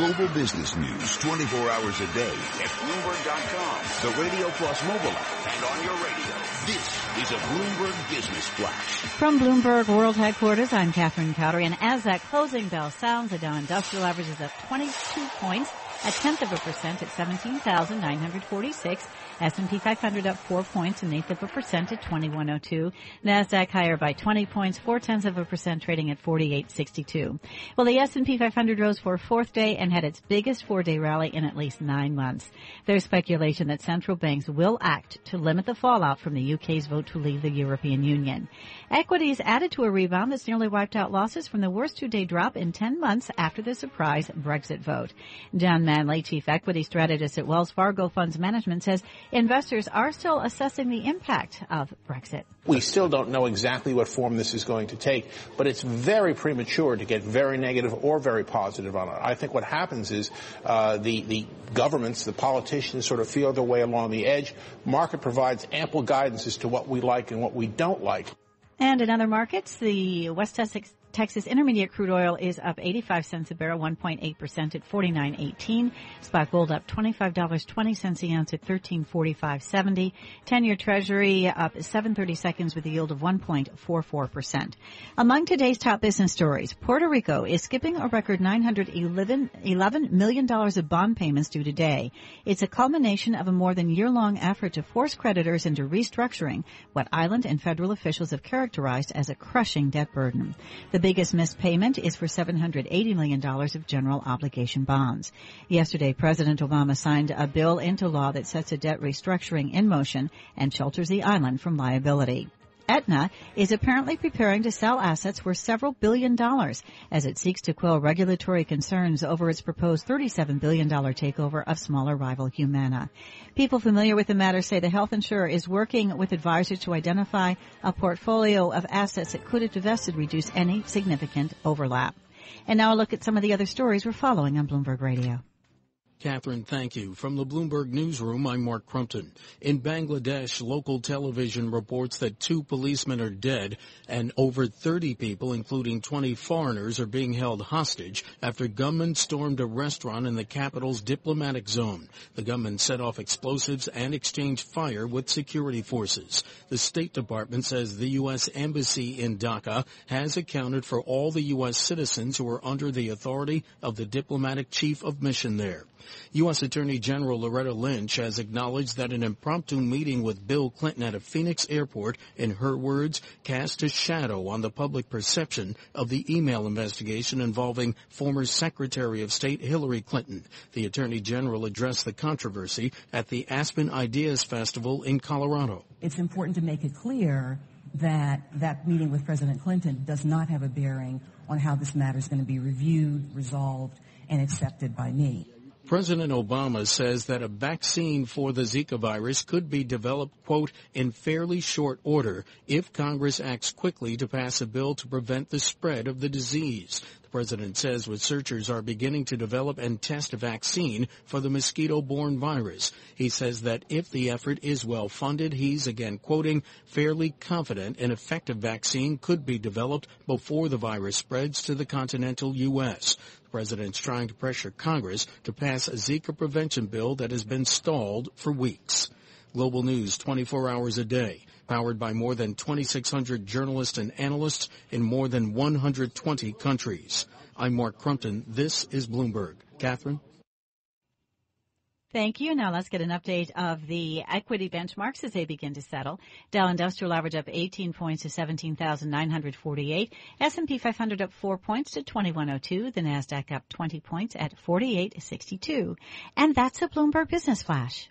Global business news 24 hours a day at Bloomberg.com, the Radio Plus mobile app, and on your radio. This is a Bloomberg Business Flash. From Bloomberg World Headquarters, I'm Catherine Cowdery, and as that closing bell sounds, the Dow Industrial average is up 22 points, a tenth of a percent at 17,946. S&P 500 up four points, an eighth of a percent at 2102. Nasdaq higher by 20 points, four tenths of a percent, trading at 4862. Well, the S&P 500 rose for a fourth day and had its biggest four-day rally in at least nine months. There's speculation that central banks will act to limit the fallout from the UK's vote to leave the European Union. Equities added to a rebound that's nearly wiped out losses from the worst two-day drop in 10 months after the surprise Brexit vote. John Manley, chief equity strategist at Wells Fargo Funds Management, says investors are still assessing the impact of Brexit. We still don't know exactly what form this is going to take, but it's very premature to get very negative or very positive on it. I think what happens is uh, the the governments, the politicians, sort of feel their way along the edge. Market provides ample guidance as to what we like and what we don't like. And in other markets, the West Texas Texas Intermediate crude oil is up 85 cents a barrel, 1.8% at 49.18. Spot gold up $25.20 a ounce at 13.45.70. 10-year treasury up 730 seconds with a yield of 1.44%. Among today's top business stories, Puerto Rico is skipping a record $911 million of bond payments due today. It's a culmination of a more than year-long effort to force creditors into restructuring what island and federal officials have characterized as a crushing debt burden. The biggest missed payment is for $780 million of general obligation bonds. Yesterday, President Obama signed a bill into law that sets a debt restructuring in motion and shelters the island from liability. Aetna is apparently preparing to sell assets worth several billion dollars as it seeks to quell regulatory concerns over its proposed $37 billion takeover of smaller rival Humana. People familiar with the matter say the health insurer is working with advisors to identify a portfolio of assets that could, if divested, reduce any significant overlap. And now a look at some of the other stories we're following on Bloomberg Radio. Catherine, thank you. From the Bloomberg Newsroom, I'm Mark Crumpton. In Bangladesh, local television reports that two policemen are dead and over 30 people, including 20 foreigners, are being held hostage after gunmen stormed a restaurant in the capital's diplomatic zone. The gunmen set off explosives and exchanged fire with security forces. The State Department says the U.S. Embassy in Dhaka has accounted for all the U.S. citizens who are under the authority of the diplomatic chief of mission there. U.S. Attorney General Loretta Lynch has acknowledged that an impromptu meeting with Bill Clinton at a Phoenix airport, in her words, cast a shadow on the public perception of the email investigation involving former Secretary of State Hillary Clinton. The Attorney General addressed the controversy at the Aspen Ideas Festival in Colorado. It's important to make it clear that that meeting with President Clinton does not have a bearing on how this matter is going to be reviewed, resolved, and accepted by me. President Obama says that a vaccine for the Zika virus could be developed, quote, in fairly short order if Congress acts quickly to pass a bill to prevent the spread of the disease. President says researchers are beginning to develop and test a vaccine for the mosquito-borne virus. He says that if the effort is well funded, he's again quoting, fairly confident an effective vaccine could be developed before the virus spreads to the continental U.S. The president's trying to pressure Congress to pass a Zika prevention bill that has been stalled for weeks. Global news 24 hours a day. Powered by more than 2,600 journalists and analysts in more than 120 countries. I'm Mark Crumpton. This is Bloomberg. Catherine? Thank you. Now let's get an update of the equity benchmarks as they begin to settle. Dow Industrial average up 18 points to 17,948. S&P 500 up 4 points to 2102. The Nasdaq up 20 points at 4862. And that's a Bloomberg Business Flash.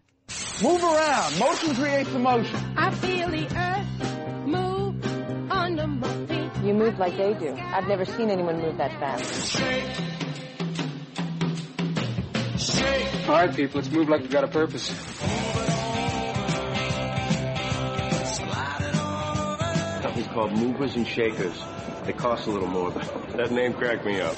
Move around. Motion creates emotion. I feel the earth move under my feet. You move like they do. I've never seen anyone move that fast. All right, people, let's move like we've got a purpose. Company's called Movers and Shakers. They cost a little more, but that name cracked me up.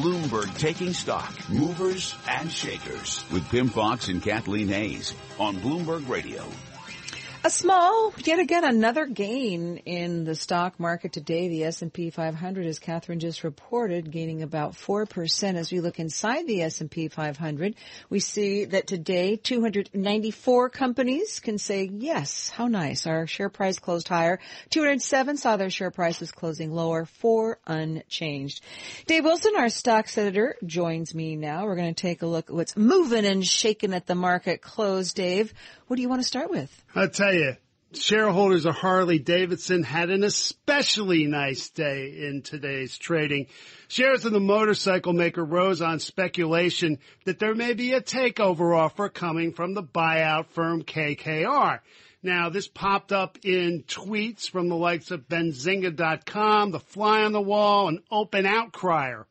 Bloomberg Taking Stock, Movers and Shakers with Pimm Fox and Kathleen Hays on Bloomberg Radio. A small, yet again, another gain in the stock market today. The S&P 500, as Catherine just reported, gaining about 4%. As we look inside the S&P 500, we see that today 294 companies can say, yes, how nice. Our share price closed higher. 207 saw their share prices closing lower, four unchanged. Dave Wilson, our stocks editor, joins me now. We're going to take a look at what's moving and shaking at the market close. Dave, what do you want to start with? I'll tell you, shareholders of Harley Davidson had an especially nice day in today's trading. Shares of the motorcycle maker rose on speculation that there may be a takeover offer coming from the buyout firm KKR. Now, this popped up in tweets from the likes of Benzinga.com, The Fly on the Wall, and Open Outcrier.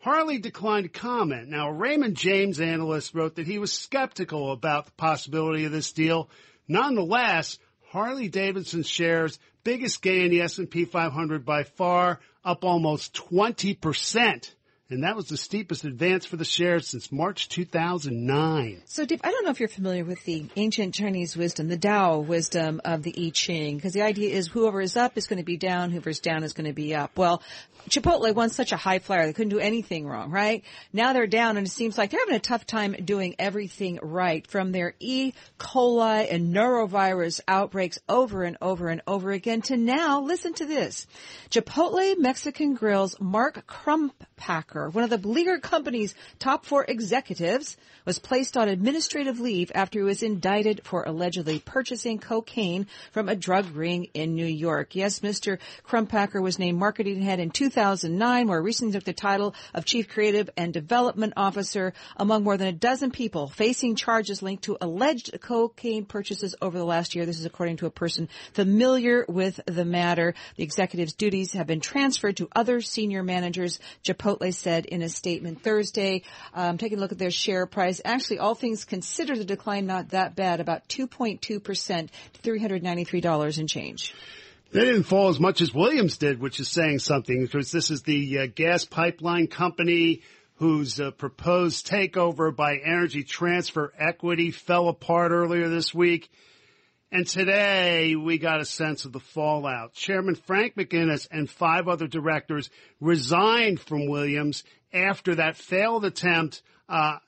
Harley declined to comment. Now, a Raymond James analyst wrote that he was skeptical about the possibility of this deal. Nonetheless, Harley Davidson shares biggest gain in the S&P 500 by far, up almost 20% and that was the steepest advance for the shares since March 2009. So, Dave, I don't know if you're familiar with the ancient Chinese wisdom, the Tao wisdom of the I Ching, because the idea is whoever is up is going to be down, whoever's down is going to be up. Well, Chipotle once such a high flyer, they couldn't do anything wrong, right? Now they're down, and it seems like they're having a tough time doing everything right, from their E. coli and norovirus outbreaks over and over and over again to now, listen to this. Chipotle Mexican Grill's Mark Crumpacker, one of the Bleecker Company's top four executives, was placed on administrative leave after he was indicted for allegedly purchasing cocaine from a drug ring in New York. Yes, Mr. Crumpacker was named marketing head in 2009, where recently took the title of chief creative and development officer among more than a dozen people facing charges linked to alleged cocaine purchases over the last year. This is according to a person familiar with the matter. The executive's duties have been transferred to other senior managers, Chipotle said in a statement Thursday. Um, taking a look at their share price, actually, all things considered, the decline not that bad, about 2.2% to $393 and change. They didn't fall as much as Williams did, which is saying something because this is the uh, gas pipeline company whose uh, proposed takeover by Energy Transfer Equity fell apart earlier this week. And today we got a sense of the fallout. Chairman Frank MacInnis and five other directors resigned from Williams after that failed attempt uh,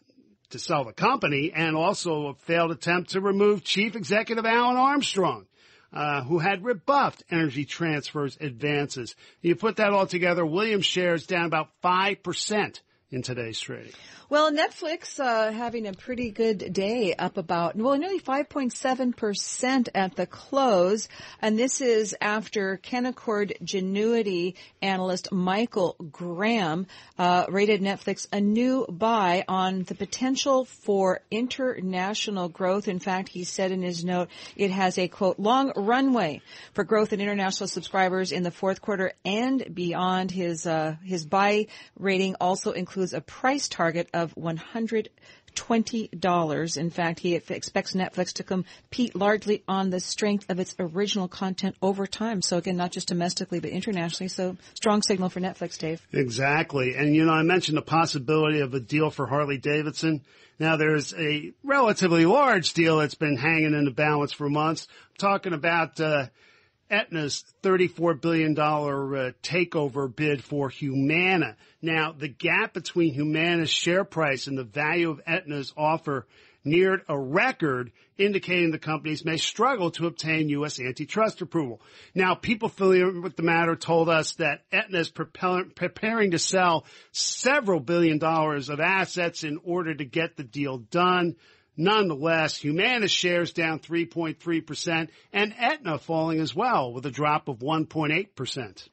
to sell the company and also a failed attempt to remove Chief Executive Alan Armstrong. Uh, who had rebuffed Energy Transfer's advances. You put that all together, Williams shares down about 5% in today's trading. Well, Netflix uh, having a pretty good day, up about well, nearly 5.7 percent at the close, and this is after Canaccord Genuity analyst Michael Graham uh, rated Netflix a new buy on the potential for international growth. In fact, he said in his note it has a quote long runway for growth in international subscribers in the fourth quarter and beyond. His uh, his buy rating also includes a price target of $120. In fact, he expects Netflix to compete largely on the strength of its original content over time. So again, not just domestically, but internationally. So strong signal for Netflix, Dave. Exactly. And you know, I mentioned the possibility of a deal for Harley Davidson. Now there's a relatively large deal that's been hanging in the balance for months. I'm talking about, uh, Aetna's $34 billion uh, takeover bid for Humana. Now, the gap between Humana's share price and the value of Aetna's offer neared a record, indicating the companies may struggle to obtain U.S. antitrust approval. Now, people familiar with the matter told us that Aetna is preparing to sell several billion dollars of assets in order to get the deal done. Nonetheless, Humana shares down 3.3% and Aetna falling as well with a drop of 1.8%.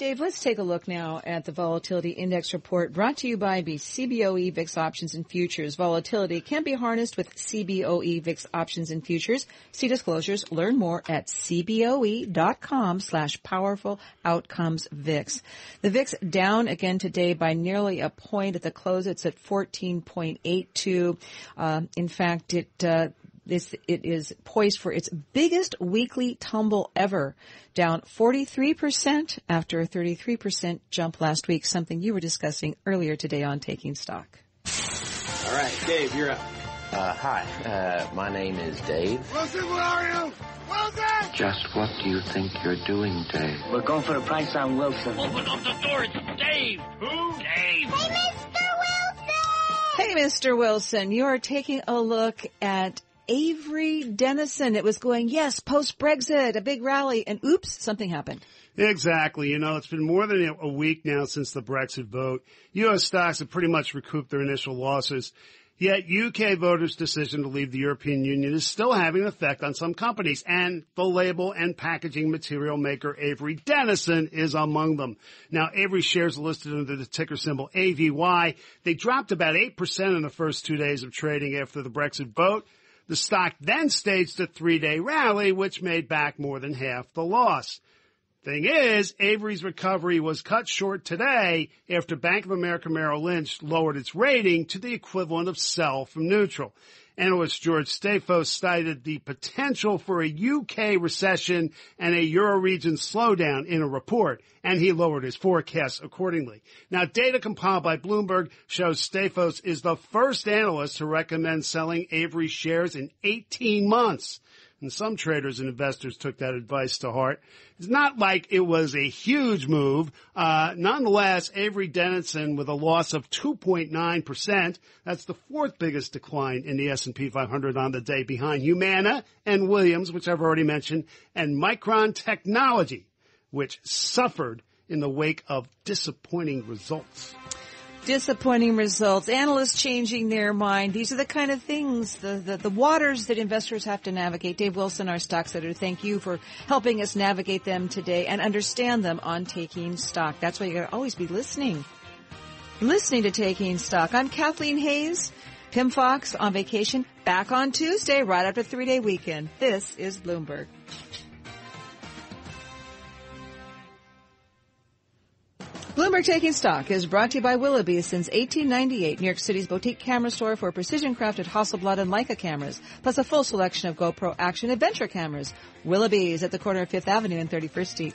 Dave, let's take a look now at the volatility index report brought to you by CBOE VIX options and futures. Volatility can be harnessed with CBOE VIX options and futures. See disclosures. Learn more at cboe.com slash powerful outcomes VIX. The VIX down again today by nearly a point at the close. It's at 14.82. Uh, in fact, it, uh, this, it is poised for its biggest weekly tumble ever, down 43% after a 33% jump last week, something you were discussing earlier today on Taking Stock. All right, Dave, you're up. Uh, hi, uh, my name is Dave. Wilson, where are you? Wilson! Just what do you think you're doing, Dave? We're going for a price on Wilson. Open up the door, it's Dave! Who? Dave! Hey, Mr. Wilson! Hey, Mr. Wilson, you are taking a look at Avery Dennison. It was going, yes, post Brexit, a big rally, and oops, something happened. Exactly. You know, it's been more than a week now since the Brexit vote. U.S. stocks have pretty much recouped their initial losses. Yet UK voters' decision to leave the European Union is still having an effect on some companies, and the label and packaging material maker Avery Dennison is among them. Now, Avery shares are listed under the ticker symbol AVY. They dropped about 8% in the first two days of trading after the Brexit vote. The stock then staged a three-day rally, which made back more than half the loss. Thing is, Avery's recovery was cut short today after Bank of America Merrill Lynch lowered its rating to the equivalent of sell from neutral. Analyst George Staphos cited the potential for a UK recession and a euro region slowdown in a report, and he lowered his forecast accordingly. Now, data compiled by Bloomberg shows Staphos is the first analyst to recommend selling Avery shares in 18 months and some traders and investors took that advice to heart. It's not like it was a huge move. Uh, nonetheless, Avery Dennison with a loss of 2.9%. That's the fourth biggest decline in the S&P 500 on the day behind Humana and Williams, which I've already mentioned, and Micron Technology, which suffered in the wake of disappointing results disappointing results, analysts changing their mind. These are the kind of things, the, the, the, waters that investors have to navigate. Dave Wilson, our stock setter, thank you for helping us navigate them today and understand them on Taking Stock. That's why you gotta always be listening. Listening to Taking Stock. I'm Kathleen Hays, Pimm Fox on vacation, back on Tuesday, right after three day weekend. This is Bloomberg. Bloomberg Taking Stock is brought to you by Willoughby since 1898, New York City's boutique camera store for precision crafted Hasselblad and Leica cameras, plus a full selection of GoPro action adventure cameras. Willoughby's at the corner of 5th Avenue and 31st Street.